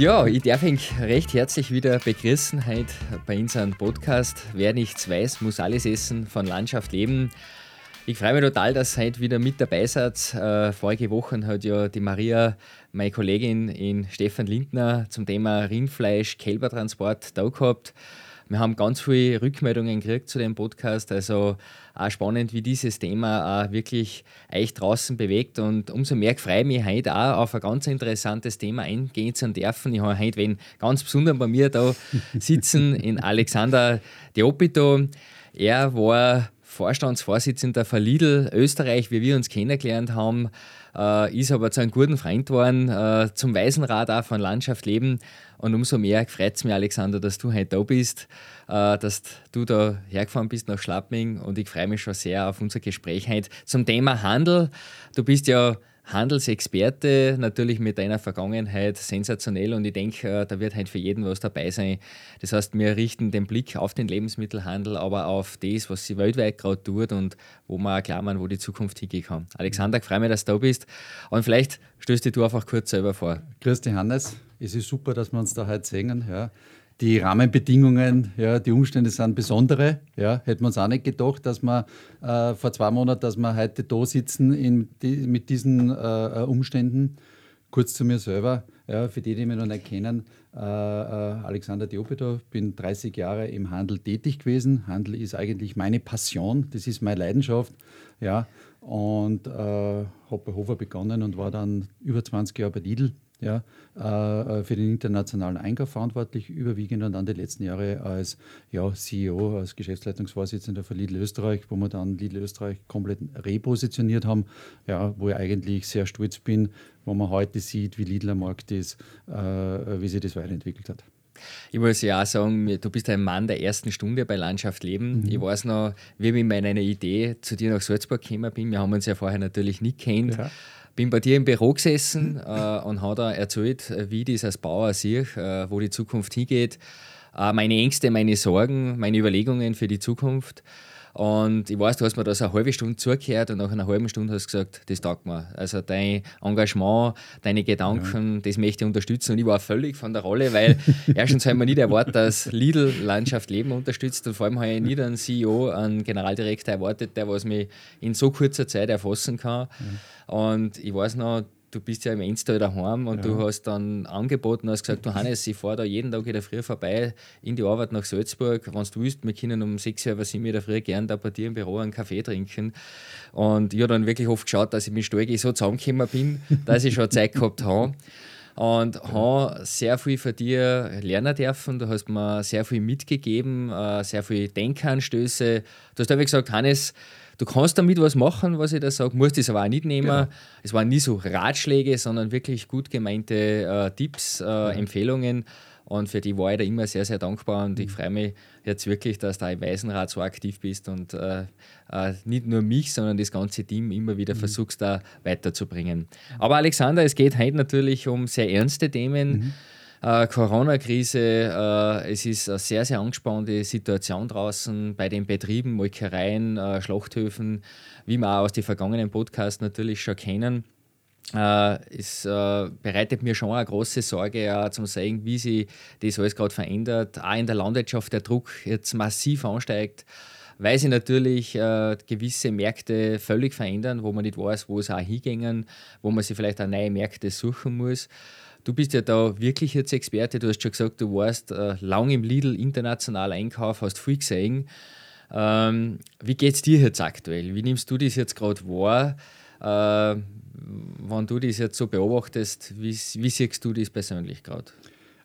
Ja, ich darf ihn recht herzlich wieder begrüßen heute bei unserem Podcast. Wer nichts weiß, muss alles essen, von Landschaft leben. Ich freue mich total, dass ihr heute wieder mit dabei seid. Äh, vorige Woche hat ja die Maria, meine Kollegin in Stefan Lindner, zum Thema Rindfleisch, Kälbertransport da gehabt. Wir haben ganz viele Rückmeldungen gekriegt zu dem Podcast. Also auch spannend, wie dieses Thema auch wirklich euch draußen bewegt. Und umso mehr freue ich mich heute auch auf ein ganz interessantes Thema eingehen zu dürfen. Ich habe heute wen ganz besonders bei mir da sitzen, in Alexander Deopito. Er war Vorstandsvorsitzender von Lidl Österreich, wie wir uns kennengelernt haben, äh, ist aber zu einem guten Freund geworden, äh, zum Waisenrad auch von Landschaft Leben und umso mehr freut es mich, Alexander, dass du heute da bist, äh, dass du da hergefahren bist nach Schlappming. Und ich freue mich schon sehr auf unser Gespräch heute zum Thema Handel. Du bist ja Handelsexperte, natürlich mit deiner Vergangenheit sensationell und ich denke, äh, da wird heute für jeden was dabei sein. Das heißt, wir richten den Blick auf den Lebensmittelhandel, aber auf das, was sie weltweit gerade tut und wo wir auch klar machen, wo die Zukunft hingehen kann. Alexander, ich freue mich, dass du da bist und vielleicht stößt dich du einfach kurz selber vor. Grüß dich, Hannes. Es ist super, dass wir uns da heute sehen. Ja. Die Rahmenbedingungen, ja, die Umstände sind besondere. Ja. Hätten wir uns auch nicht gedacht, dass wir äh, vor zwei Monaten, dass wir heute da sitzen die, mit diesen äh, äh, Umständen. Kurz zu mir selber, ja, für die, die mich noch nicht kennen. Äh, äh Alexander Diopito, bin 30 Jahre im Handel tätig gewesen. Handel ist eigentlich meine Passion, das ist meine Leidenschaft. Ja, und äh, habe bei Hofer begonnen und war dann über 20 Jahre bei Lidl ja, äh, für den internationalen Einkauf verantwortlich, überwiegend und dann die letzten Jahre als ja, CEO, als Geschäftsleitungsvorsitzender für Lidl Österreich, wo wir dann Lidl Österreich komplett repositioniert haben, ja, wo ich eigentlich sehr stolz bin, wo man heute sieht, wie Lidl am Markt ist, äh, wie sich das weiterentwickelt hat. Ich muss ja auch sagen, du bist ein Mann der ersten Stunde bei Landschaft Leben. Mhm. Ich weiß noch, wie ich mit meiner Idee zu dir nach Salzburg gekommen bin. Wir haben uns ja vorher natürlich nicht kennt. Ja bin bei dir im Büro gesessen äh, und habe da erzählt, wie ich das als Bauer sehe, äh, wo die Zukunft hingeht, äh, meine Ängste, meine Sorgen, meine Überlegungen für die Zukunft. Und ich weiß, du hast mir das eine halbe Stunde zugehört und nach einer halben Stunde hast du gesagt, das taugt mir. Also dein Engagement, deine Gedanken, ja. das möchte ich unterstützen. Und ich war völlig von der Rolle, weil erstens habe ich mir nicht erwartet, dass Lidl Landschaft Leben unterstützt und vor allem habe ich nicht einen CEO, einen Generaldirektor erwartet, der was mich in so kurzer Zeit erfassen kann. Ja. Und ich weiß noch, du bist ja im Enstall daheim und ja. du hast dann angeboten, hast gesagt, du Hannes, ich fahre da jeden Tag wieder früh vorbei in die Arbeit nach Salzburg. Wenn du willst, wir können um 6 Uhr, 7 Uhr früh gern da bei dir im Büro einen Kaffee trinken. Und ich habe dann wirklich oft geschaut, dass ich mit Stolgi so zusammengekommen bin, dass ich schon Zeit gehabt habe. Und habe sehr viel von dir lernen dürfen. Du hast mir sehr viel mitgegeben, äh, sehr viele Denkanstöße. Du hast einfach gesagt, Hannes, Du kannst damit was machen, was ich da sage, musst es aber auch nicht nehmen. Genau. Es waren nie so Ratschläge, sondern wirklich gut gemeinte äh, Tipps, äh, ja. Empfehlungen. Und für die war ich da immer sehr, sehr dankbar. Und ich mhm. freue mich jetzt wirklich, dass du im Waisenrat so aktiv bist und äh, äh, nicht nur mich, sondern das ganze Team immer wieder mhm. versuchst, da weiterzubringen. Aber Alexander, es geht heute natürlich um sehr ernste Themen. Mhm äh, Corona-Krise, äh, es ist eine sehr, sehr angespannte Situation draußen bei den Betrieben, Molkereien, äh, Schlachthöfen, wie wir auch aus den vergangenen Podcasts natürlich schon kennen. Uh, es uh, bereitet mir schon eine große Sorge, ja, zum sehen, wie sich das alles gerade verändert. Auch in der Landwirtschaft der Druck jetzt massiv ansteigt, weil sich natürlich uh, gewisse Märkte völlig verändern, wo man nicht weiß, wo es auch hingehen, wo man sich vielleicht auch neue Märkte suchen muss. Du bist ja da wirklich jetzt Experte. Du hast schon gesagt, du warst äh, lang im Lidl international Einkauf, hast viel gesehen. Ähm, wie geht es dir jetzt aktuell? Wie nimmst du das jetzt gerade wahr? Äh, wenn du das jetzt so beobachtest, wie, wie siehst du das persönlich gerade?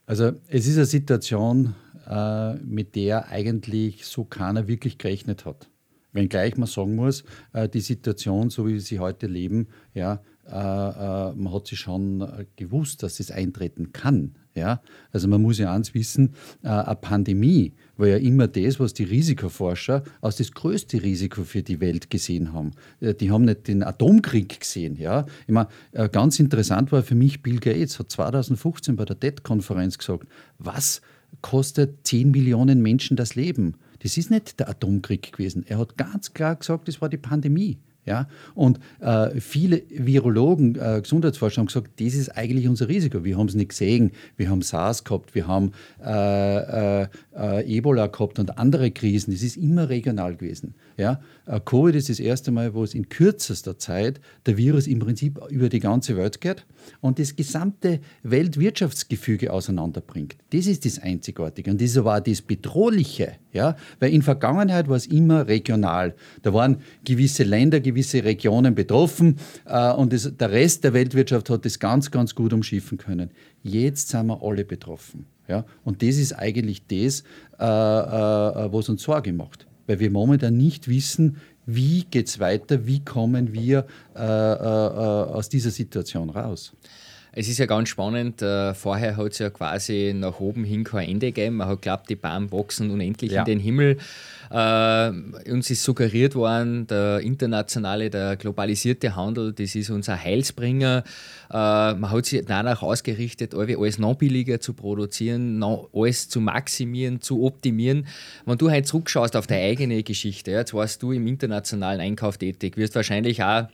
Also es ist eine Situation, äh, mit der eigentlich so keiner wirklich gerechnet hat. Wenngleich man sagen muss, äh, die Situation, so wie wir sie heute leben, ja, äh, äh, man hat sich schon äh, gewusst, dass es eintreten kann. Ja? Also man muss ja eins wissen, eine Pandemie war ja immer das, was die Risikoforscher als das größte Risiko für die Welt gesehen haben. Die haben nicht den Atomkrieg gesehen. Ja? Ich meine, ganz interessant war für mich, Bill Gates hat 2015 bei der TED-Konferenz gesagt, was kostet 10 Millionen Menschen das Leben? Das ist nicht der Atomkrieg gewesen. Er hat ganz klar gesagt, das war die Pandemie. Ja? Und äh, viele Virologen, äh, Gesundheitsforscher haben gesagt, das ist eigentlich unser Risiko. Wir haben es nicht gesehen. Wir haben SARS gehabt, wir haben äh, äh, äh Ebola gehabt und andere Krisen. Das ist immer regional gewesen. Ja? Äh, Covid ist das erste Mal, wo es in kürzester Zeit der Virus im Prinzip über die ganze Welt geht und das gesamte Weltwirtschaftsgefüge auseinanderbringt. Das ist das Einzigartige und das auch das Bedrohliche. Ja? Weil in Vergangenheit war es immer regional. Da waren gewisse Länder, gewisse Regionen betroffen äh, und das, der Rest der Weltwirtschaft hat das ganz, ganz gut umschiffen können. Jetzt sind wir alle betroffen. Ja? Und das ist eigentlich das, äh, äh, was uns Sorge macht. Weil wir momentan nicht wissen, wie geht es weiter, wie kommen wir äh, äh, aus dieser Situation raus. Es ist ja ganz spannend. Äh, vorher hat es ja quasi nach oben hin kein Ende gegeben. Man hat glaubt, die Bahn wachsen unendlich ja. in den Himmel. Äh, uns ist suggeriert worden, der internationale, der globalisierte Handel, das ist unser Heilsbringer. Äh, man hat sich danach ausgerichtet, alles noch billiger zu produzieren, noch alles zu maximieren, zu optimieren. Wenn du heute zurückschaust auf deine eigene Geschichte, jetzt warst du im internationalen Einkauf tätig, wirst wahrscheinlich auch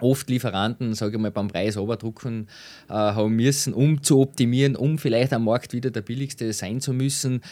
oft Lieferanten, sage ich mal, beim Preis oberdrucken äh, haben müssen, um zu optimieren, um vielleicht am Markt wieder der billigste sein zu müssen.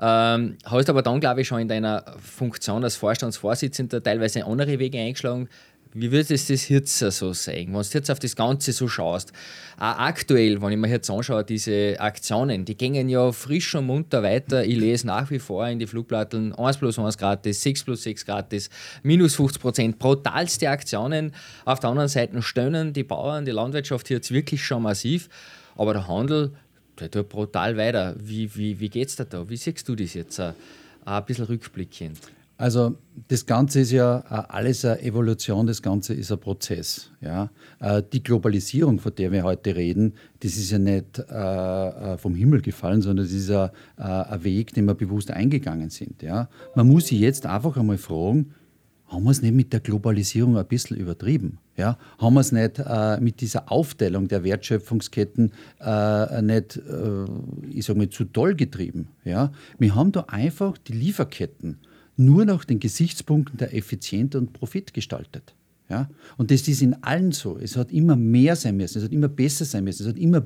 Ähm, hast aber dann, glaube ich, schon in deiner Funktion als Vorstandsvorsitzender teilweise andere Wege eingeschlagen, wie wird es das jetzt so sein, wenn du jetzt auf das Ganze so schaust? Auch aktuell, wenn ich mir jetzt anschaue, diese Aktionen, die gehen ja frisch und munter weiter. Ich lese nach wie vor in die Flugplatteln 1 plus 1 gratis, 6 plus 6 gratis, minus 50 Prozent. Brutalste Aktionen. Auf der anderen Seite stöhnen die Bauern, die Landwirtschaft jetzt wirklich schon massiv. Aber der Handel, der tut brutal weiter. Wie, wie, wie geht es da da? Wie siehst du das jetzt? Auch ein bisschen rückblickend. Also das Ganze ist ja äh, alles eine Evolution, das Ganze ist ein Prozess. Ja? Äh, die Globalisierung, von der wir heute reden, das ist ja nicht äh, vom Himmel gefallen, sondern das ist ein, Weg, den wir bewusst eingegangen sind. Ja? Man muss sich jetzt einfach einmal fragen, haben wir es nicht mit der Globalisierung ein bisschen übertrieben? Ja? Haben wir es nicht äh, mit dieser Aufteilung der Wertschöpfungsketten äh, nicht, äh, ich sage mal, zu doll getrieben? Ja? Wir haben da einfach die Lieferketten nur nach den Gesichtspunkten der Effizienz und Profit gestaltet. Ja? Und das ist in allen so. Es hat immer mehr sein müssen, es hat immer besser sein müssen, es hat immer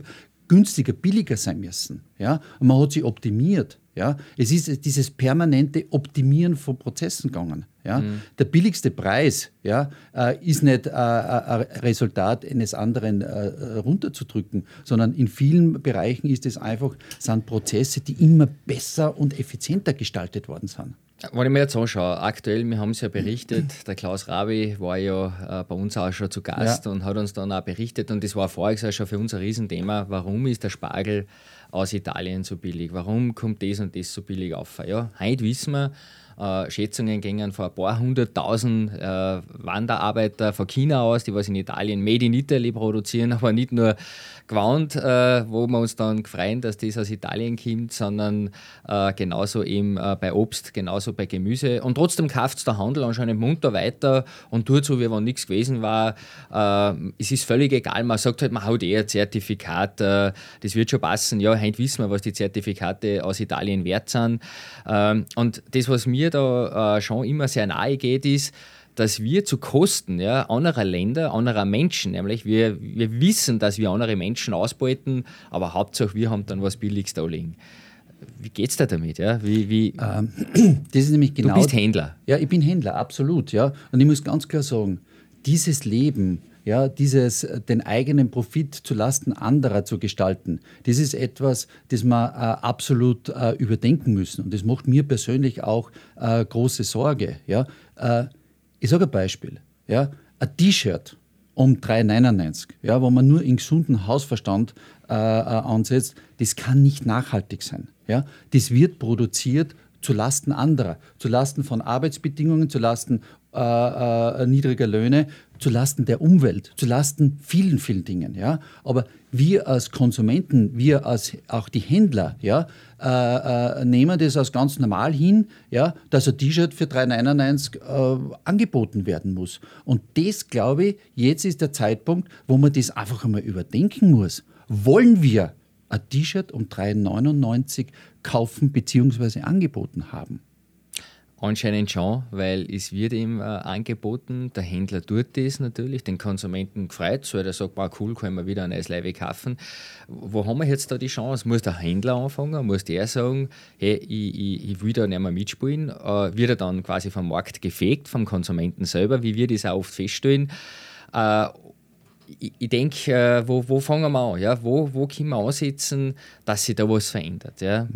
günstiger, billiger sein müssen. Ja? Und man hat sie optimiert. Ja? Es ist dieses permanente Optimieren von Prozessen gegangen. Ja? Mhm. Der billigste Preis ja, äh, ist nicht äh, ein Resultat eines anderen äh, runterzudrücken, sondern in vielen Bereichen ist es einfach, sind Prozesse, die immer besser und effizienter gestaltet worden sind. Wenn ich mir jetzt anschaue, aktuell, wir haben es ja berichtet, der Klaus Rabi war ja äh, bei uns auch schon zu Gast ja. und hat uns dann auch berichtet und das war vorher schon für uns ein Riesenthema, warum ist der Spargel aus Italien so billig, warum kommt das und das so billig auf. Ja, heute wissen wir, äh, Schätzungen gingen von ein paar hunderttausend äh, Wanderarbeiter von China aus, die was in Italien Made in Italy produzieren, aber nicht nur gewandt, äh, wo wir uns dann freuen, dass das aus Italien kommt, sondern äh, genauso eben äh, bei Obst, genauso bei Gemüse. Und trotzdem kauft der Handel anscheinend munter weiter und tut so, wie wenn nichts gewesen war. Äh, es ist völlig egal, man sagt halt, man hat eher ein Zertifikat, das wird schon passen. Ja, heute wissen wir, was die Zertifikate aus Italien wert sind. Ähm, und das, was mir mir da äh, schon immer sehr nahe geht, ist, dass wir zu Kosten ja, anderer Länder, anderer Menschen, nämlich wir, wir wissen, dass wir andere Menschen ausbeuten, aber Hauptsache wir haben dann was Billiges da liegen. Wie geht es da damit? Ja? Wie, wie ähm, das ist nämlich genau. Du bist Händler. Ja, ich bin Händler, absolut. Ja. Und ich muss ganz klar sagen, dieses Leben, ja, dieses, äh, den eigenen Profit zu Lasten anderer zu gestalten, das ist etwas, das wir äh, absolut äh, überdenken müssen. Und das macht mir persönlich auch äh, große Sorge. Ja. Äh, ich sage ein Beispiel. Ja. Ein T-Shirt um 3,99, ja, wo man nur in gesunden Hausverstand äh, ansetzt, das kann nicht nachhaltig sein. Ja. Das wird produziert zu Lasten anderer, zu Lasten von Arbeitsbedingungen, zu Lasten äh, äh, niedriger Löhne, zu Lasten der Umwelt, zu Lasten vielen, vielen Dingen. Ja? Aber wir als Konsumenten, wir als auch die Händler, ja, äh, äh, nehmen das als ganz normal hin, ja, dass ein T-Shirt für 3,99 äh, angeboten werden muss. Und das, glaube ich, jetzt ist der Zeitpunkt, wo man das einfach einmal überdenken muss. Wollen wir ein T-Shirt um 3,99 kaufen bzw. angeboten haben? Anscheinend schon, weil es wird ihm äh, angeboten, der Händler tut das natürlich, den Konsumenten gefreut, so er sagt, wow, cool, können wir wieder ein neues Leibe kaufen. Wo haben wir jetzt da die Chance? Muss der Händler anfangen, muss der sagen, hey, ich, ich, ich will da nicht mehr mitspielen, äh, wird er dann quasi vom Markt gefegt, vom Konsumenten selber, wie wir das auch oft feststellen. Äh, ich, ich denke, äh, wo, wo fangen wir an? Ja? Wo, wo können wir ansetzen, dass sich da was verändert? Ja?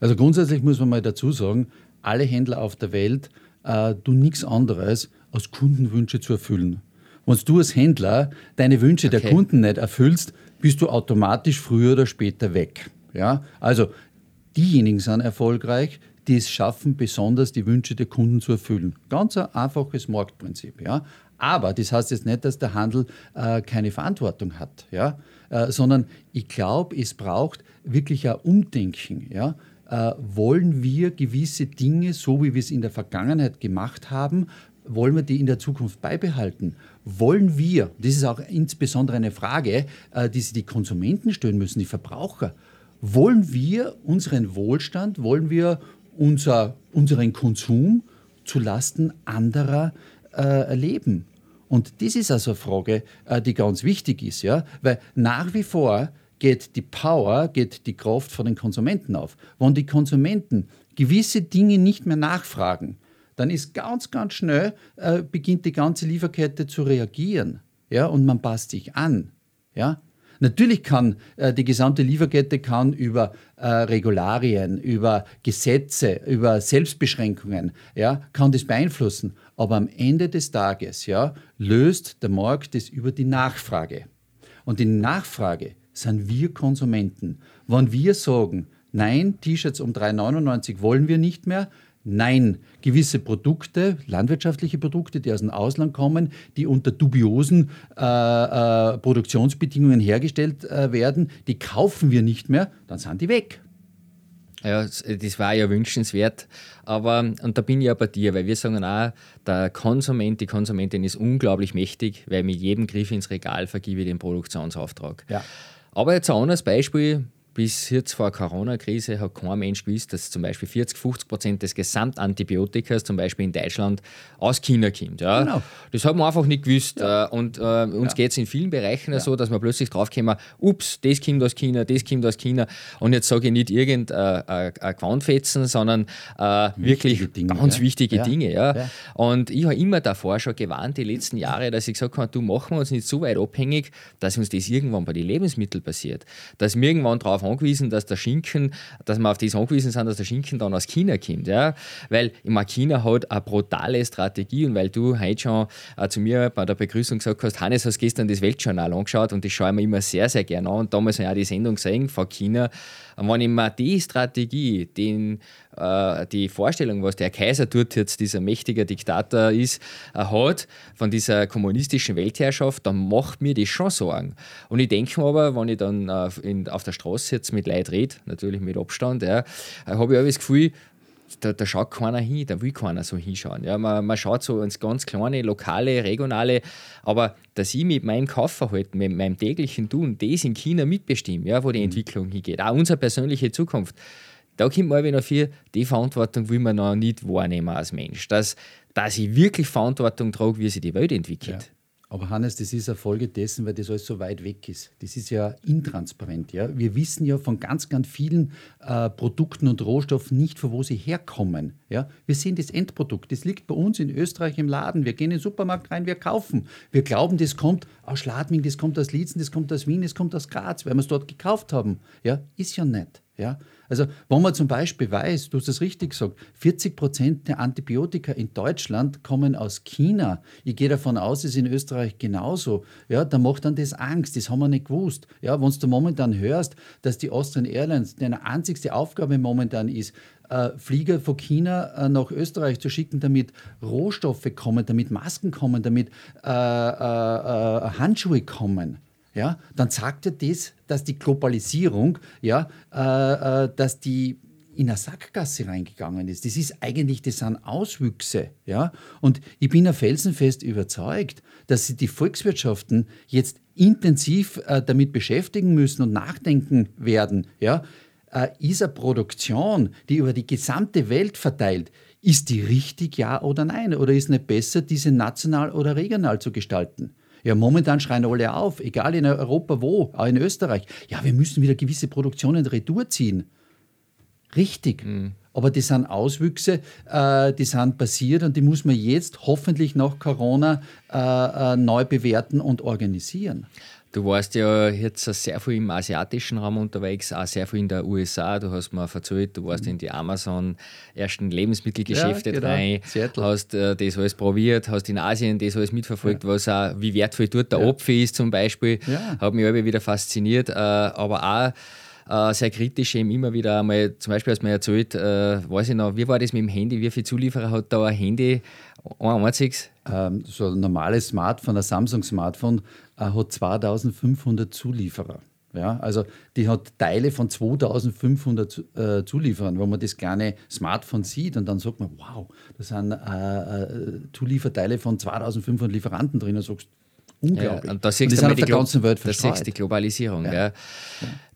Also grundsätzlich muss man mal dazu sagen, alle Händler auf der Welt äh, tun nichts anderes, als Kundenwünsche zu erfüllen. Wenn du als Händler deine Wünsche okay. der Kunden nicht erfüllst, bist du automatisch früher oder später weg. Ja? Also diejenigen sind erfolgreich, die es schaffen, besonders die Wünsche der Kunden zu erfüllen. Ganz ein einfaches Marktprinzip. Ja? Aber das heißt jetzt nicht, dass der Handel äh, keine Verantwortung hat, ja? Äh, sondern ich glaube, es braucht wirklich ein Umdenken. Ja? Äh, wollen wir gewisse Dinge, so wie wir es in der Vergangenheit gemacht haben, wollen wir die in der Zukunft beibehalten? Wollen wir, das ist auch insbesondere eine Frage, äh, die sich die Konsumenten stellen müssen, die Verbraucher, wollen wir unseren Wohlstand, wollen wir unser, unseren Konsum zulasten anderer äh, erleben? Und das ist also eine Frage, äh, die ganz wichtig ist, ja? weil nach wie vor geht die Power, geht die Kraft von den Konsumenten auf. Wenn die Konsumenten gewisse Dinge nicht mehr nachfragen, dann ist ganz, ganz schnell, äh, beginnt die ganze Lieferkette zu reagieren. Ja, und man passt sich an. Ja, Natürlich kann äh, die gesamte Lieferkette kann über äh, Regularien, über Gesetze, über Selbstbeschränkungen, ja, kann das beeinflussen. Aber am Ende des Tages ja, löst der Markt das über die Nachfrage. Und die Nachfrage sind wir Konsumenten. Wenn wir sagen, nein, T-Shirts um 3,99 wollen wir nicht mehr, Nein, gewisse Produkte, landwirtschaftliche Produkte, die aus dem Ausland kommen, die unter dubiosen äh, äh, Produktionsbedingungen hergestellt äh, werden, die kaufen wir nicht mehr, dann sind die weg. Ja, das war ja wünschenswert. Aber, und da bin ich ja bei dir, weil wir sagen auch, der Konsument, die Konsumentin ist unglaublich mächtig, weil mit jedem Griff ins Regal vergebe ich den Produktionsauftrag. Ja. Aber jetzt ein anderes Beispiel, bis jetzt vor der Corona-Krise hat kein Mensch gewusst, dass zum Beispiel 40, 50 Prozent des Gesamtantibiotikas zum Beispiel in Deutschland aus China kommt. Ja? Genau. Das hat man einfach nicht gewusst. Ja. Äh, und äh, uns ja. geht es in vielen Bereichen ja. so, dass wir plötzlich draufkommen, ups, das kommt aus China, das kommt aus China. Und jetzt sage ich nicht irgendein äh, äh, Quantfetzen, sondern äh, wirklich Dinge, ganz wichtige Dinge. Ja? Und ich habe immer davor schon gewarnt, die letzten Jahre, dass ich gesagt habe, du machen wir uns nicht so weit abhängig, dass uns das irgendwann bei den Lebensmitteln passiert. Dass wir irgendwann drauf darauf angewiesen, dass der Schinken, dass wir auf das angewiesen sind, dass der Schinken dann aus China kommt. Ja? Weil meine, China hat eine brutale Strategie und weil du heute schon äh, zu mir bei der Begrüßung gesagt hast, Hannes, hast gestern das Weltjournal angeschaut und das schaue ich mir immer sehr, sehr gerne an. Und damals habe ich auch die Sendung gesehen von China. Und wenn ich mir die Strategie, den, äh, die Vorstellung, was der Kaiser tut, jetzt dieser mächtige Diktator ist, äh, hat, von dieser kommunistischen Weltherrschaft, dann macht mir das schon Sorgen. Und ich denke mir aber, wenn ich dann äh, in, auf der Straße jetzt mit Leuten rede, natürlich mit Abstand, ja, habe ich auch das Gefühl, da, da, schaut keiner hin, da will keiner so hinschauen. Ja, man, man schaut so ins ganz kleine, lokale, regionale, aber dass ich mit meinem Kaufverhalten, mit meinem täglichen Tun, das in China mitbestimme, ja, wo die mhm. Entwicklung hingeht, auch unsere persönliche Zukunft, da kommt mal wieder viel, die Verantwortung will man noch nicht wahrnehmen als Mensch, dass, dass ich wirklich Verantwortung trage, wie sich die Welt entwickelt. Ja. Aber Hannes, das ist eine Folge dessen, weil das alles so weit weg ist. Das ist ja intransparent. Ja? Wir wissen ja von ganz, ganz vielen äh, Produkten und Rohstoffen nicht, von wo sie herkommen. Ja? Wir sehen das Endprodukt. Das liegt bei uns in Österreich im Laden. Wir gehen in den Supermarkt rein, wir kaufen. Wir glauben, das kommt aus Schladming, das kommt aus Lietzen, das kommt aus Wien, das kommt aus Graz, weil wir es dort gekauft haben. Ja? Ist ja nicht. Ja? Also, wenn man zum Beispiel weiß, du hast es richtig gesagt, 40 Prozent der Antibiotika in Deutschland kommen aus China. Ich gehe davon aus, es ist in Österreich genauso. Ja, da macht dann das Angst, das haben wir nicht gewusst. Ja, wenn du momentan hörst, dass die Austrian Airlines, deren einzigste Aufgabe momentan ist, äh, Flieger von China äh, nach Österreich zu schicken, damit Rohstoffe kommen, damit Masken kommen, damit äh, äh Handschuhe kommen ja, dann sagt er das, dass die Globalisierung, ja, äh, äh, dass die in eine Sackgasse reingegangen ist. Das ist eigentlich, das sind Auswüchse. Ja? Und ich bin ja felsenfest überzeugt, dass sich die Volkswirtschaften jetzt intensiv äh, damit beschäftigen müssen und nachdenken werden. Ja? Äh, ist eine Produktion, die über die gesamte Welt verteilt, Ist die richtig, ja oder nein? Oder ist es nicht besser, diese national oder regional zu gestalten? Ja, momentan schreien alle auf, egal in Europa wo, auch in Österreich. Ja, wir müssen wieder gewisse Produktionen retour ziehen. Richtig. Mhm. Aber das sind Auswüchse, äh, die sind passiert und die muss man jetzt hoffentlich nach Corona äh, äh, neu bewerten und organisieren. Du warst ja jetzt sehr viel im asiatischen Raum unterwegs, auch sehr viel in der USA. Du hast mir erzählt, du warst in die Amazon ersten Lebensmittelgeschäfte ja, genau. rein, Seattle. hast äh, das alles probiert, hast in Asien das alles mitverfolgt, ja. was auch, wie wertvoll dort der ja. Apfel ist zum Beispiel. Ja. Hat mich immer wieder fasziniert, äh, aber auch äh, sehr kritisch eben immer wieder einmal, zum Beispiel, als mir erzählt, äh, weiß ich noch, wie war das mit dem Handy, wie viele Zulieferer hat da ein Handy, ein einziges? Ähm, so ein normales Smartphone, ein Samsung-Smartphone, äh, hat 2500 Zulieferer. Ja, also die hat Teile von 2500 äh, Zulieferern, wo man das kleine Smartphone sieht und dann sagt man, wow, da sind äh, äh, Zulieferteile von 2500 Lieferanten drin und sagst, unglaublich. Ja, und da siehst auf der ganzen Welt verstreut. Das die Globalisierung. Ja. Ja.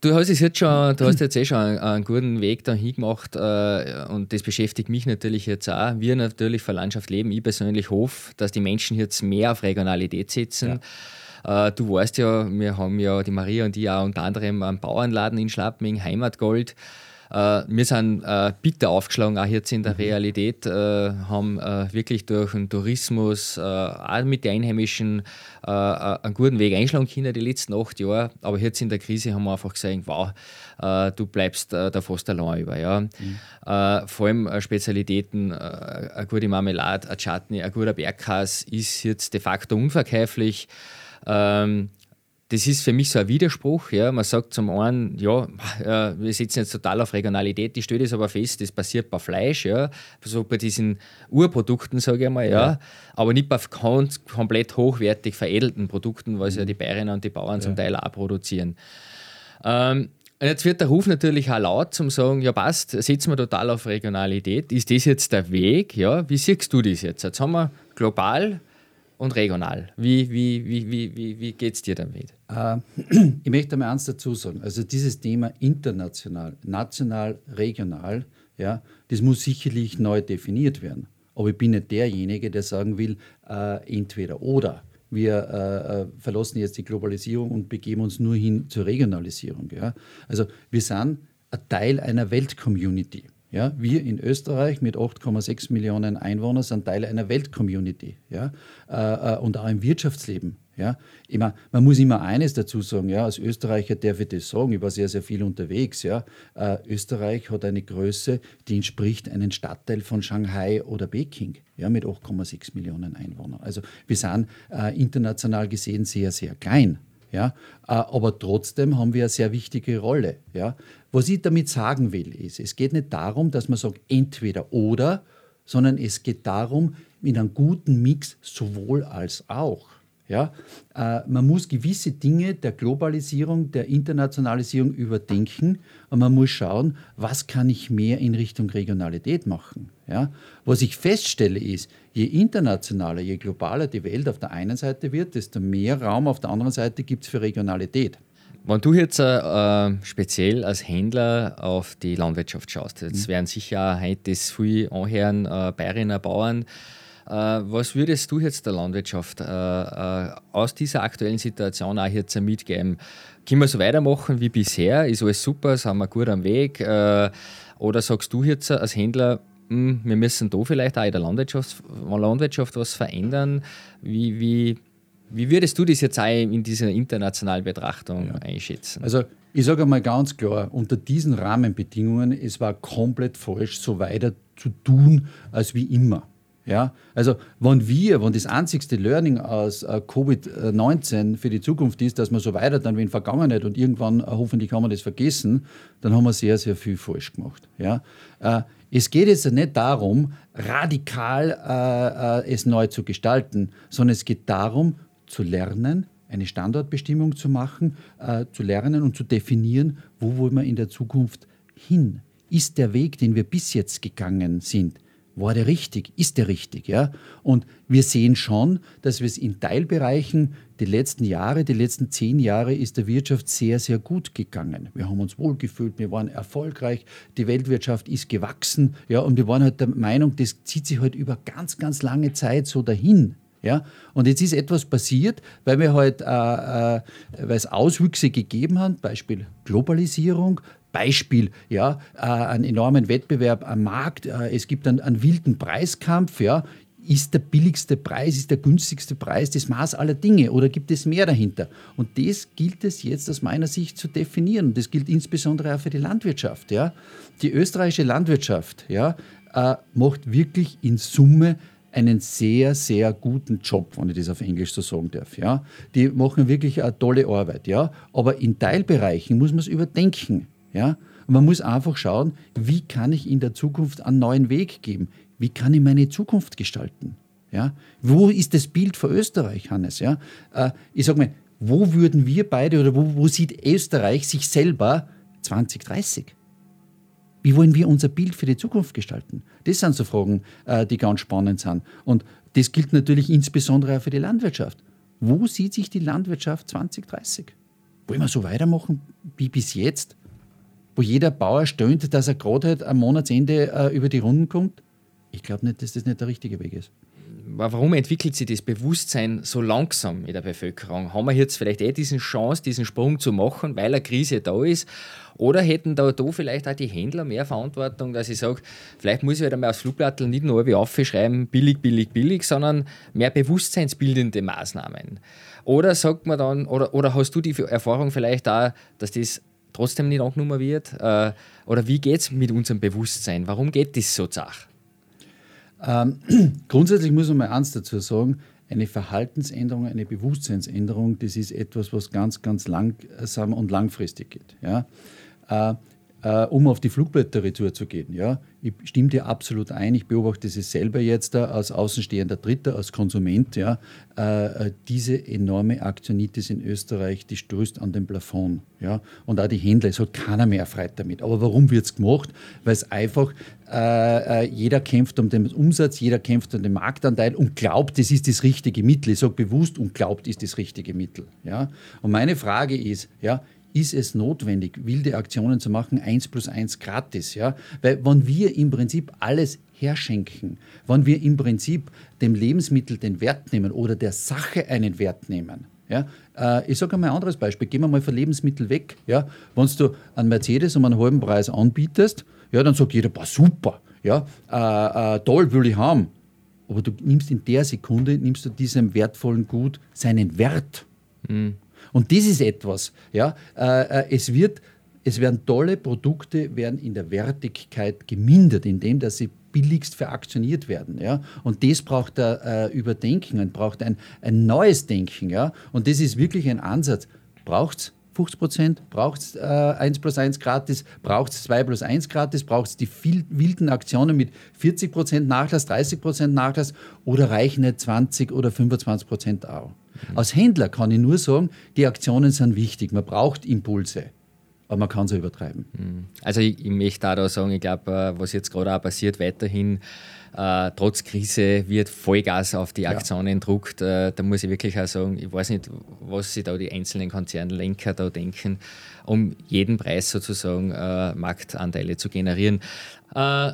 Du hast es jetzt schon, du hast jetzt eh schon einen, einen guten Weg dahin gemacht äh, und das beschäftigt mich natürlich jetzt auch. Wir natürlich für Landschaft leben. Ich persönlich hoffe, dass die Menschen jetzt mehr auf Regionalität setzen. Äh, du weißt ja, wir haben ja, die Maria und ich auch unter anderem einen Bauernladen in Schlappming, Heimatgold. Uh, wir sind uh, bitter aufgeschlagen, auch jetzt in der mhm. Realität, uh, haben wirklich durch den Tourismus, auch mit den Einheimischen, einen guten Weg einschlagen können die letzten acht Jahre. Aber jetzt in der Krise haben wir einfach gesagt, wow, du bleibst da fast allein über. Ja. Mhm. vor allem Spezialitäten, eine gute Marmelade, ein Chutney, ein guter Bergkas ist jetzt de facto unverkäuflich. Ähm, das ist für mich so ein Widerspruch. Ja. Man sagt zum einen, ja, äh, wir setzen jetzt total auf Regionalität, die stellt es aber fest, das passiert bei Fleisch, ja, so bei diesen Urprodukten, sage ich mal, ja, ja. aber nicht bei komplett hochwertig veredelten Produkten, was ja die Bayerinnen und die Bauern ja. zum Teil auch produzieren. Ähm, jetzt wird der Ruf natürlich auch laut zum sagen, ja passt, setzen wir total auf Regionalität. Ist das jetzt der Weg? Ja, wie siehst du das jetzt? Jetzt haben wir global und regional. Wie, wie, wie, wie, wie, wie geht es dir damit? Äh, ich möchte mal eins dazu sagen. Also dieses Thema international, national, regional, ja, das muss sicherlich neu definiert werden. Aber ich bin nicht derjenige, der sagen will, äh, entweder oder. Wir äh, äh verlassen jetzt die Globalisierung und begeben uns nur hin zur Regionalisierung. Ja. Also wir sind ein Teil einer Weltcommunity. Ja, wir in Österreich mit 8,6 Millionen Einwohnern sind Teil einer Weltcommunity ja, äh, äh, und auch im Wirtschaftsleben. Ja. Immer, man muss immer eines dazu sagen, ja, als Österreicher darf ich das sagen, ich war sehr, sehr viel unterwegs. Ja. Äh, Österreich hat eine Größe, die entspricht einem Stadtteil von Shanghai oder Peking ja, mit 8,6 Millionen Einwohnern. Also wir sind äh, international gesehen sehr, sehr klein. Ja? Äh, aber trotzdem haben wir eine sehr wichtige Rolle. Ja? Was ich damit sagen will, ist, es geht nicht darum, dass man sagt entweder oder, sondern es geht darum, mit einem guten Mix sowohl als auch. Ja? Äh, man muss gewisse Dinge der Globalisierung, der Internationalisierung überdenken und man muss schauen, was kann ich mehr in Richtung Regionalität machen. Ja? Was ich feststelle ist, je internationaler, je globaler die Welt auf der einen Seite wird, desto mehr Raum auf der anderen Seite gibt es für Regionalität. Wenn du jetzt äh, speziell als Händler auf die Landwirtschaft schaust, jetzt mhm. werden sicher heute das viel anhören, äh, Bayerinnen, Bauern, äh, was würdest du jetzt der Landwirtschaft äh, äh, aus dieser aktuellen Situation auch jetzt mitgeben? Können wir so weitermachen wie bisher? Ist alles super? Sind wir gut am Weg? Oder sagst du jetzt als Händler, hm, wir müssen da vielleicht auch in der Landwirtschaft, Landwirtschaft was verändern? Wie, wie, wie würdest du das jetzt auch in dieser internationalen Betrachtung ja. einschätzen? Also ich sage einmal ganz klar, unter diesen Rahmenbedingungen, es war komplett falsch, so weiter zu tun als wie immer. Ja, also wenn wir, wenn das einzigste Learning aus äh, Covid-19 für die Zukunft ist, dass wir so weiter dann wie in Vergangenheit und irgendwann äh, hoffentlich haben wir das vergessen, dann haben wir sehr, sehr viel falsch gemacht. Ja, äh, es geht jetzt nicht darum, radikal äh, äh, es neu zu gestalten, sondern es geht darum, zu lernen, eine Standortbestimmung zu machen, äh, zu lernen und zu definieren, wo wollen wir in der Zukunft hin. Ist der Weg, den wir bis jetzt gegangen sind, war der richtig? Ist der richtig? Ja? Und wir sehen schon, dass wir es in Teilbereichen die letzten Jahre, die letzten zehn Jahre ist der Wirtschaft sehr, sehr gut gegangen. Wir haben uns wohlgefühlt, wir waren erfolgreich, die Weltwirtschaft ist gewachsen. Ja, und wir waren halt der Meinung, das zieht sich halt über ganz, ganz lange Zeit so dahin. Ja? Und jetzt ist etwas passiert, weil wir halt, äh, äh, es Auswüchse gegeben haben, Beispiel Globalisierung, Beispiel, ja, äh, einen enormen Wettbewerb am Markt, äh, es gibt einen, einen wilden Preiskampf, ja, ist der billigste Preis, ist der günstigste Preis das Maß aller Dinge oder gibt es mehr dahinter? Und das gilt es jetzt aus meiner Sicht zu definieren. Das gilt insbesondere auch für die Landwirtschaft. Ja? Die österreichische Landwirtschaft ja, äh, macht wirklich in Summe einen sehr, sehr guten Job, wenn ich das auf Englisch so sagen darf. Ja? Die machen wirklich eine tolle Arbeit. Ja? Aber in Teilbereichen muss man es überdenken. Ja? Und man muss einfach schauen, wie kann ich in der Zukunft einen neuen Weg geben? Wie kann ich meine Zukunft gestalten? Ja? Wo ist das Bild für Österreich, Hannes? Ja? Äh, ich sage mal, wo würden wir beide oder wo, wo sieht Österreich sich selber 2030? Wie wollen wir unser Bild für die Zukunft gestalten? Das sind so Fragen, äh, die ganz spannend sind. Und das gilt natürlich insbesondere auch für die Landwirtschaft. Wo sieht sich die Landwirtschaft 2030? Wollen wir so weitermachen wie bis jetzt? Wo jeder Bauer stöhnt, dass er gerade halt am Monatsende äh, über die Runden kommt? Ich glaube nicht, dass das nicht der richtige Weg ist. Warum entwickelt sich das Bewusstsein so langsam in der Bevölkerung? Haben wir jetzt vielleicht eh diesen Chance, diesen Sprung zu machen, weil eine Krise da ist? Oder hätten da, da vielleicht auch die Händler mehr Verantwortung, dass ich sage, vielleicht muss ich halt einmal aufs Flugblatt nicht nur wie aufschreiben, billig, billig, billig, sondern mehr bewusstseinsbildende Maßnahmen. Oder sagt man dann, oder, oder hast du die Erfahrung vielleicht da, dass das trotzdem nicht angenommen wird? Äh, oder wie geht es mit unserem Bewusstsein? Warum geht das so zach? Ähm, grundsätzlich muss man mal eins dazu sagen, eine Verhaltensänderung, eine Bewusstseinsänderung, das ist etwas, was ganz, ganz langsam und langfristig geht. Ja? Äh, äh, um auf die Flugblätterretour zu gehen. Ja? Ich stimme dir absolut ein, ich beobachte es selber jetzt da als außenstehender Dritter, als Konsument. Ja? Äh, äh, diese enorme Aktionitis in Österreich, die stößt an den Plafond. Ja? Und auch die Händler, es hat keiner mehr Freude damit. Aber warum wird es gemacht? Weil es einfach, äh, äh, jeder kämpft um den Umsatz, jeder kämpft um den Marktanteil und glaubt, das ist das richtige Mittel. Ich sage bewusst und glaubt, ist das richtige Mittel. Ja? Und meine Frage ist, ja, ist es notwendig, wilde Aktionen zu machen, eins plus eins gratis. Ja? Weil wenn wir im Prinzip alles herschenken, wenn wir im Prinzip dem Lebensmittel den Wert nehmen oder der Sache einen Wert nehmen, ja, äh, ich sage einmal ein anderes Beispiel. Gehen wir mal von Lebensmittel weg. Ja? Wenn du einen Mercedes um einen halben Preis anbietest, ja, dann sagt jeder, boah, super, ja, äh, äh, toll, will ich haben. Aber du nimmst in der Sekunde, nimmst du diesem wertvollen Gut seinen Wert. Mhm. Und das ist etwas. Ja? Äh, äh, es, wird, es werden tolle Produkte werden in der Wertigkeit gemindert, indem dass sie billigst veraktioniert werden. Ja? Und das braucht ein äh, Überdenken braucht ein, ein neues Denken. Ja? Und das ist wirklich ein Ansatz. Braucht es 50 Prozent? Braucht es äh, 1 plus 1 gratis? Braucht es 2 plus 1 gratis? Braucht es die viel, wilden Aktionen mit 40 Prozent Nachlass, 30 Prozent Nachlass? Oder reichen nicht 20 oder 25 Prozent auch? Mhm. Als Händler kann ich nur sagen, die Aktionen sind wichtig. Man braucht Impulse. Aber man kann sie übertreiben. Mhm. Also ich, ich möchte auch da sagen, ich glaube, äh, was jetzt gerade auch passiert, weiterhin äh, trotz Krise wird Vollgas auf die Aktionen ja. druckt. Äh, da muss ich wirklich auch sagen, ich weiß nicht, was sich da die einzelnen Konzernlenker da denken, um jeden Preis sozusagen äh, Marktanteile zu generieren. Äh,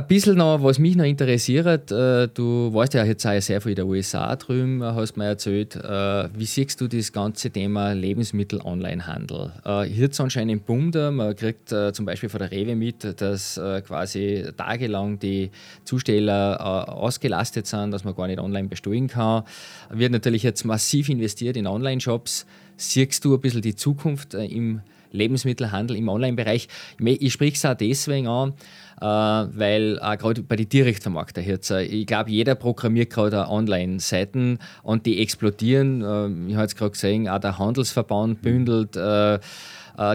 ein bisschen noch, was mich noch interessiert, äh, du warst ja jetzt auch sehr viel in der USA drüben, hast mir erzählt. Äh, wie siehst du das ganze Thema Lebensmittel-Onlinehandel? Äh, hier hat es anscheinend einen Boom da. Man kriegt zum Beispiel von der Rewe mit, dass quasi tagelang die Zusteller ausgelastet sind, dass man gar nicht online bestellen kann. Wird natürlich jetzt massiv investiert in Online-Shops. Siehst du ein bisschen die Zukunft im Lebensmittelhandel im Online-Bereich? Ich spreche es auch deswegen an, äh, weil äh, gerade bei den Direktvermarkter jetzt, ich glaube, jeder programmiert gerade Online-Seiten und die explodieren. Äh, ich habe jetzt gerade gesehen, auch der Handelsverband bündelt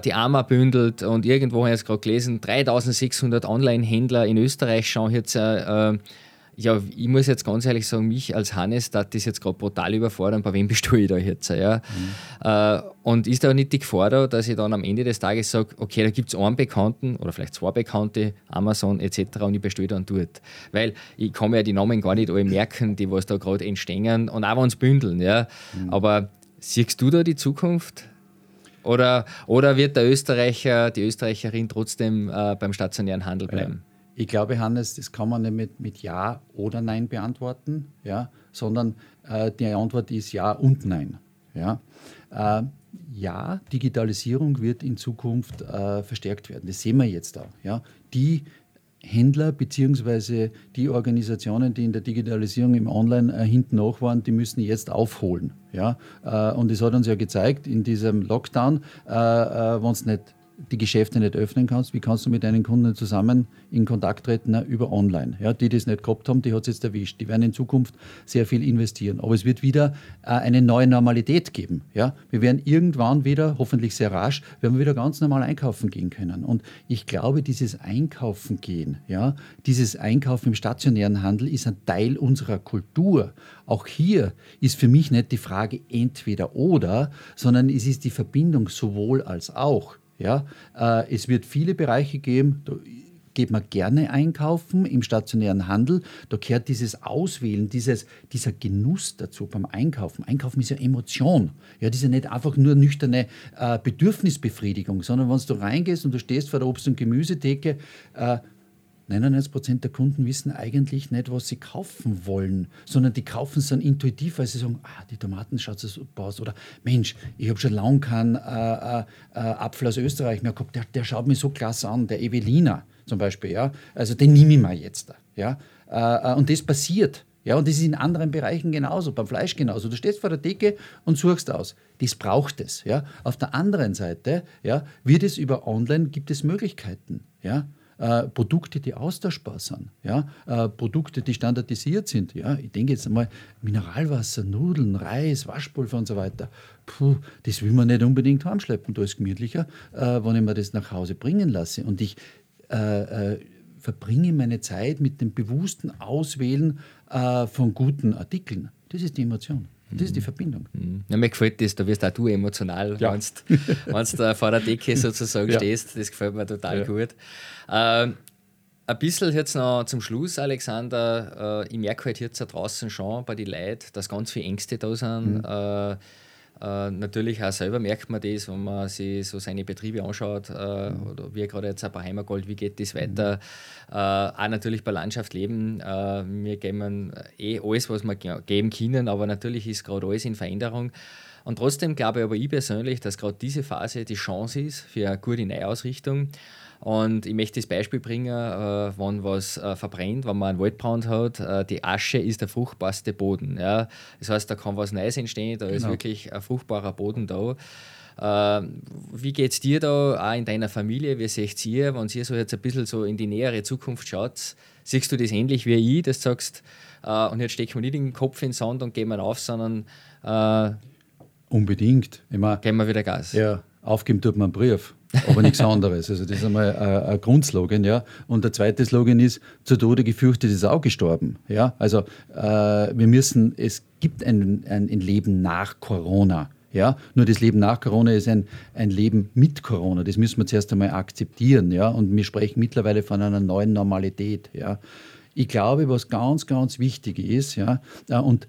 die AMA bündelt und irgendwo habe ich jetzt gerade gelesen, 3600 Online-Händler in Österreich schauen jetzt äh, ja, ich muss jetzt ganz ehrlich sagen, mich als Hannes, das ist jetzt gerade brutal überfordern, bei wem bestelle ich da jetzt? Ja? Mhm. Äh, und ist da nicht die Gefahr da, dass ich dann am Ende des Tages sage, okay, da gibt es einen Bekannten oder vielleicht zwei Bekannte, Amazon etc. und ich bestelle dann dort. Weil ich kann mir ja die Namen gar nicht alle merken, die was da gerade entstehen und auch wenn es bündeln. Ja? Mhm. Aber siehst du da die Zukunft? Oder, oder wird der Österreicher, die Österreicherin trotzdem äh, beim stationären Handel bleiben? Ja. Ich glaube, Hannes, das kann man nicht mit, mit Ja oder Nein beantworten, ja, sondern äh, die Antwort ist Ja und Nein. Ja. Äh, ja, Digitalisierung wird in Zukunft äh, verstärkt werden. Das sehen wir jetzt auch. Ja. Die Händler bzw. die Organisationen, die in der Digitalisierung im Online äh, hinten nach waren, die müssen jetzt aufholen. Ja? Äh, und es hat uns ja gezeigt, in diesem Lockdown, äh, äh wenn es nicht die Geschäfte nicht öffnen kannst, wie kannst du mit deinen Kunden zusammen in Kontakt treten über online? Ja, die, die es nicht gehabt haben, die hat es jetzt erwischt. Die werden in Zukunft sehr viel investieren. Aber es wird wieder äh, eine neue Normalität geben. Ja? Wir werden irgendwann wieder, hoffentlich sehr rasch, werden wir wieder ganz normal einkaufen gehen können. Und ich glaube, dieses Einkaufen gehen, ja, dieses Einkaufen im stationären Handel ist ein Teil unserer Kultur. Auch hier ist für mich nicht die Frage entweder oder, sondern es ist die Verbindung sowohl als auch. Ja, äh, es wird viele Bereiche geben, da geht man gerne einkaufen im stationären Handel. Da gehört dieses Auswählen, dieses, dieser Genuss dazu beim Einkaufen. Einkaufen ist ja Emotion. Ja, das ist ja nicht einfach nur nüchterne äh, Bedürfnisbefriedigung, sondern wenn du reingehst und du stehst vor der Obst- und Gemüsetheke, äh, 99 Prozent der Kunden wissen eigentlich nicht, was sie kaufen wollen, sondern die kaufen es dann intuitiv, weil sie sagen, ah, die Tomaten schaut so super aus oder Mensch, ich habe schon lange keinen äh, äh, äh, Apfel aus Österreich mehr gehabt, der, der schaut mich so klasse an, der Evelina zum Beispiel, ja, also den nehme ich mal jetzt, ja, äh, äh, und das passiert. Ja, und das ist in anderen Bereichen genauso, beim Fleisch genauso. Du stehst vor der Decke und suchst aus. Das braucht es. Ja. Auf der anderen Seite ja, wird es über Online, gibt es Möglichkeiten. Ja äh, Produkte, die austauschbar sind, ja? Äh, Produkte, die standardisiert sind. Ja? Ich denke jetzt einmal Mineralwasser, Nudeln, Reis, Waschpulver und so weiter. Puh, das will man nicht unbedingt heimschleppen. Da ist gemütlicher, äh, wenn ich mir das nach Hause bringen lasse. Und ich äh, äh, verbringe meine Zeit mit dem bewussten Auswählen äh, von guten Artikeln. Das ist die Emotion. Das ist die Verbindung. Mhm. Ja, mir gefällt das, da wirst auch du emotional, ja. wenn du vor der Decke sozusagen ja. stehst. Das gefällt mir total ja. gut. Ähm, ein bisschen jetzt noch zum Schluss, Alexander. Äh, ich merke halt jetzt da draußen schon bei den Leuten, dass ganz viele Ängste da sind. Mhm. Äh, äh, natürlich auch selber merkt man das, wenn man sich so seine Betriebe anschaut, äh, mhm. oder wie gerade jetzt bei Heimergold, wie geht das weiter. Mhm. Äh, auch natürlich bei Landschaft leben. Äh, wir geben eh alles, was wir geben können, aber natürlich ist gerade alles in Veränderung. Und trotzdem glaube ich aber ich persönlich, dass gerade diese Phase die Chance ist für eine gute Neuausrichtung. Und ich möchte das Beispiel bringen, äh, wenn was äh, verbrennt, wenn man einen Waldbrand hat, äh, die Asche ist der fruchtbarste Boden. Ja? Das heißt, da kann was Neues entstehen, da genau. ist wirklich ein fruchtbarer Boden da. Äh, wie geht es dir da auch in deiner Familie? Wie seht ihr, wenn ihr so jetzt ein bisschen so in die nähere Zukunft schaut, siehst du das ähnlich wie ich, dass du sagst, äh, und jetzt stecken wir nicht den Kopf in den Sand und gehen wir auf, sondern äh, Unbedingt. Immer, geben wir wieder Gas. Ja, aufgeben tut man einen Brief aber nichts anderes. Also das ist einmal ein, Grundslogan. Ja. Und der zweite Slogan ist, zu Tode gefürchtet ist auch gestorben. Ja. Also äh, wir müssen, es gibt ein, ein, ein Leben nach Corona. Ja, nur das Leben nach Corona ist ein, ein Leben mit Corona. Das müssen wir zuerst einmal akzeptieren. Ja? Und wir sprechen mittlerweile von einer neuen Normalität. Ja? Ich glaube, was ganz, ganz wichtig ist, ja, äh, und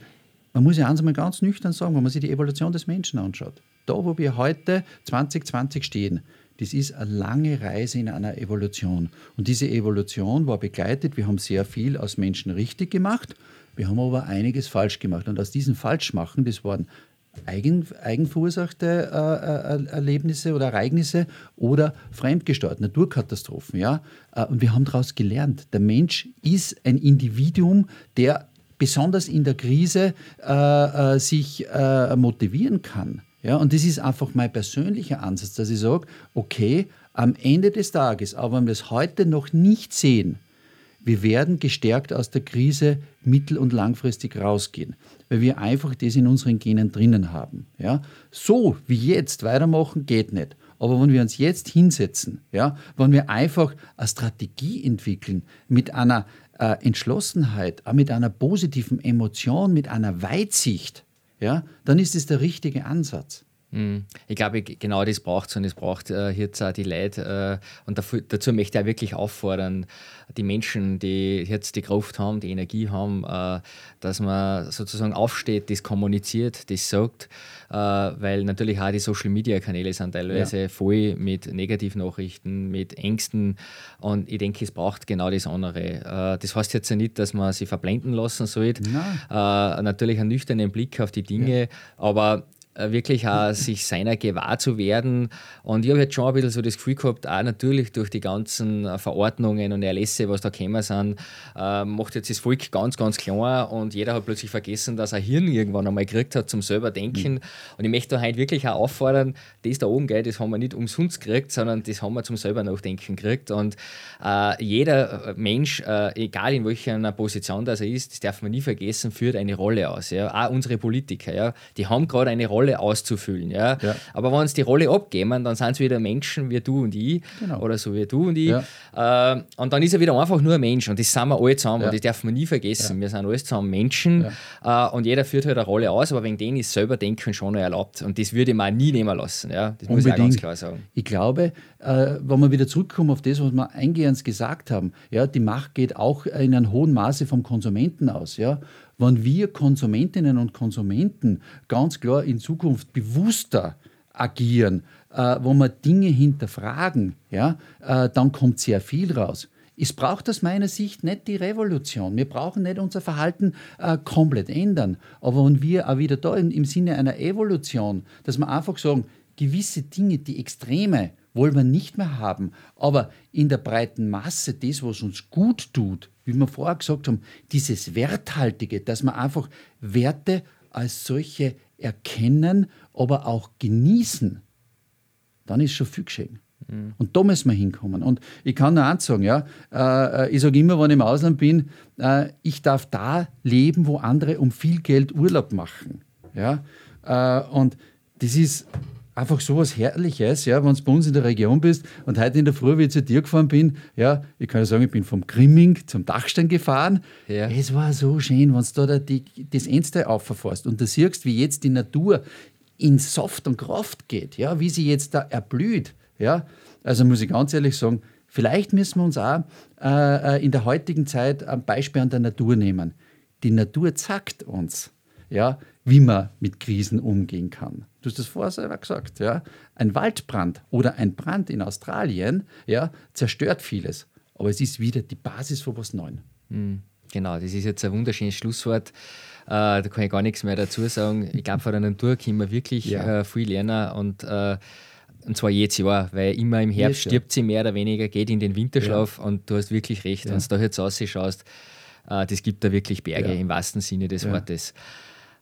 man muss ja eins einmal ganz nüchtern sagen, wenn man sich die Evolution des Menschen anschaut. Da, wo wir heute 2020 stehen, das ist eine lange Reise in einer Evolution. Und diese Evolution war begleitet, wir haben sehr viel als Menschen richtig gemacht, wir haben aber einiges falsch gemacht. Und aus diesen Falschmachen, das waren eigen, eigenverursachte äh, äh, Erlebnisse oder Ereignisse oder fremdgesteuerte Naturkatastrophen. Ja? Äh, und wir haben daraus gelernt. Der Mensch ist ein Individuum, der besonders in der Krise äh, äh, sich äh, motivieren kann. Ja, und das ist einfach mein persönlicher Ansatz, dass ich sage, okay, am Ende des Tages, aber wenn wir es heute noch nicht sehen, wir werden gestärkt aus der Krise mittel- und langfristig rausgehen, weil wir einfach das in unseren Genen drinnen haben. Ja? So wie jetzt weitermachen geht nicht. Aber wenn wir uns jetzt hinsetzen, ja, wenn wir einfach eine Strategie entwickeln mit einer äh, Entschlossenheit, mit einer positiven Emotion, mit einer Weitsicht, ja, dann ist es der richtige Ansatz. Mhm. Ich glaube, genau das braucht es und es braucht äh, jetzt auch die Leute. Äh, und dafür, dazu möchte ich auch wirklich auffordern, die Menschen, die jetzt die Kraft haben, die Energie haben, äh, dass man sozusagen aufsteht, das kommuniziert, das sagt, äh, weil natürlich auch die Social Media Kanäle sind teilweise ja. voll mit Negativnachrichten, mit Ängsten und ich denke, es braucht genau das andere. Äh, das heißt jetzt ja nicht, dass man sich verblenden lassen sollte. Äh, natürlich einen nüchternen Blick auf die Dinge, ja. aber wirklich auch sich seiner gewahr zu werden. Und ich habe jetzt schon ein bisschen so das Gefühl gehabt, auch natürlich durch die ganzen äh, Verordnungen und Erlässe, was da gekommen sind, äh, macht jetzt das Volk ganz, ganz klar und jeder hat plötzlich vergessen, dass er Hirn irgendwann einmal gekriegt hat zum selber denken. Mhm. Und ich möchte da heute wirklich auch auffordern, das da oben, gell, das haben wir nicht umsonst gekriegt, sondern das haben wir zum selber nachdenken gekriegt. Und äh, jeder Mensch, äh, egal in welcher Position das er ist, das darf man nie vergessen, führt eine Rolle aus. Ja? Auch unsere Politiker, ja? die haben gerade eine Rolle Rolle auszufüllen. Ja? ja. Aber wenn sie die Rolle abgeben, dann sind es wieder Menschen wie du und ich genau. oder so wie du und ich. Ja. Äh, und dann ist er wieder einfach nur ein Mensch und das sind wir alle zusammen ja. und das darf man nie vergessen. Wir sind alles zusammen Menschen äh, und jeder führt halt eine Rolle aus, aber wegen denen ist selber Denken schon erlaubt und das würde ich mir nie nehmen lassen. Ja? Das Unbedingt. muss ich ganz klar sagen. Ich glaube, äh, wenn wir wieder zurückkommen auf das, was wir eingehend gesagt haben, ja, die Macht geht auch in einem hohen Maße vom Konsumenten aus. Ja? Wenn wir Konsumentinnen und Konsumenten ganz klar in Zukunft bewusster agieren, äh, wo wir Dinge hinterfragen, ja, äh, dann kommt sehr viel raus. Es braucht aus meiner Sicht nicht die Revolution. Wir brauchen nicht unser Verhalten äh, komplett ändern. Aber wenn wir auch wieder da in, im Sinne einer Evolution, dass wir einfach sagen, gewisse Dinge, die Extreme, wollen wir nicht mehr haben. Aber in der breiten Masse, das, was uns gut tut, wie wir vorher gesagt haben, dieses Werthaltige, dass wir einfach Werte als solche erkennen, aber auch genießen, dann ist schon viel geschehen. Mhm. Und da müssen wir hinkommen. Und ich kann nur eins sagen, ja, äh, ich sage immer, wenn ich im Ausland bin, äh, ich darf da leben, wo andere um viel Geld Urlaub machen. Ja? Äh, und das ist einfach so was Herrliches, ja, wenn du bei uns in der Region bist und heute in der Früh, wie ich zu dir gefahren bin, ja, ich kann ja sagen, ich bin vom Grimming zum Dachstein gefahren. Ja. Es war so schön, wenn du da die, das Ernste aufverfährst und du siehst, wie jetzt die Natur in Saft und Kraft geht, ja, wie sie jetzt da erblüht. Ja. Also muss ich ganz ehrlich sagen, vielleicht müssen wir uns auch äh, äh in der heutigen Zeit ein Beispiel an der Natur nehmen. Die Natur zeigt uns, ja, wie man mit Krisen umgehen kann. Du hast das vorher selber gesagt. Ja? Ein Waldbrand oder ein Brand in Australien ja, zerstört vieles. Aber es ist wieder die Basis für was Neues. Mhm. Genau, das ist jetzt ein wunderschönes Schlusswort. Äh, da kann ich gar nichts mehr dazu sagen. Ich glaube, von der Natur können wir wirklich ja. äh, viel lernen und, äh, und zwar jedes Jahr, weil immer im Herbst yes, stirbt sie mehr oder weniger, geht in den Winterschlaf ja. und du hast wirklich recht, ja. wenn du da jetzt ausschaust, das gibt da wirklich Berge im wahrsten Sinne des Wortes.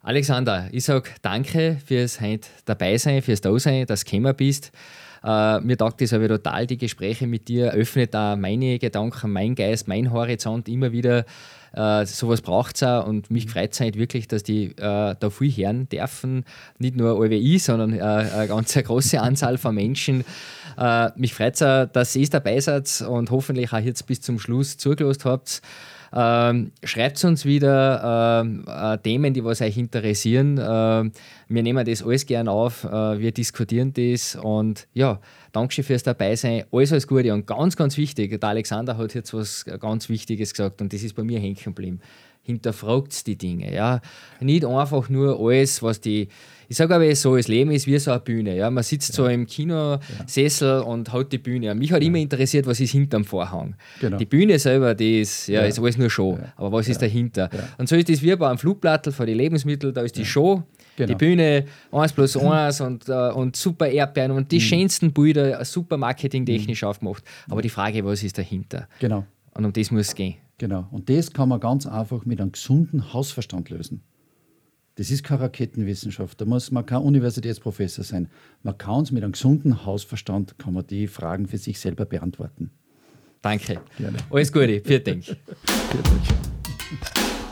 Alexander, ich sage danke fürs heute dabei sein, fürs Dasein, dass du gekommen bist. Uh, mir taugt es aber total, die Gespräche mit dir, öffnet da meine Gedanken, mein Geist, mein Horizont immer wieder. Uh, sowas braucht es auch und mich freut es halt wirklich, dass die uh, da viel hören dürfen. Nicht nur ich, sondern eine ganz große Anzahl von Menschen. mich freut es auch, dass ihr dabei seid und hoffentlich auch jetzt bis zum Schluss zugelassen habt. Ähm, schreibt uns wieder ähm, äh, Themen, die was euch interessieren. Äh, wir nehmen das alles gern auf, äh, wir diskutieren das und ja, danke fürs Dabeisein. Alles, alles Gute und ganz, ganz wichtig, der Alexander hat jetzt was ganz Wichtiges gesagt und das ist bei mir hängen geblieben. Hinterfragt die Dinge. Ja? Nicht einfach nur alles, was die ich sage aber so, das Leben ist wie so eine Bühne. Ja? Man sitzt ja. so im Kinosessel ja. und hat die Bühne. Mich hat immer interessiert, was ist hinterm Vorhang. Genau. Die Bühne selber, die ist, ja, ist alles nur Show. Aber was ist dahinter? Und so ist das wie bei einem Flugplattel für die Lebensmittel, da ist die Show. Genau. Die Bühne, 1 plus 1 und, uh, und super Erdbeeren und die mhm. schönsten Bilder, super marketingtechnisch mhm. aufgemacht. Aber die Frage, was ist dahinter? Genau. Und um das muss es gehen. Genau. Und das kann man ganz einfach mit einem gesunden Hausverstand lösen. Das ist keine Raketenwissenschaft. Da muss man kein Universitätsprofessor sein. Man kann es mit einem gesunden Hausverstand, kann man die Fragen für sich selber beantworten. Danke. Gerne. Alles Gute. Vielen Dank. Vielen Dank.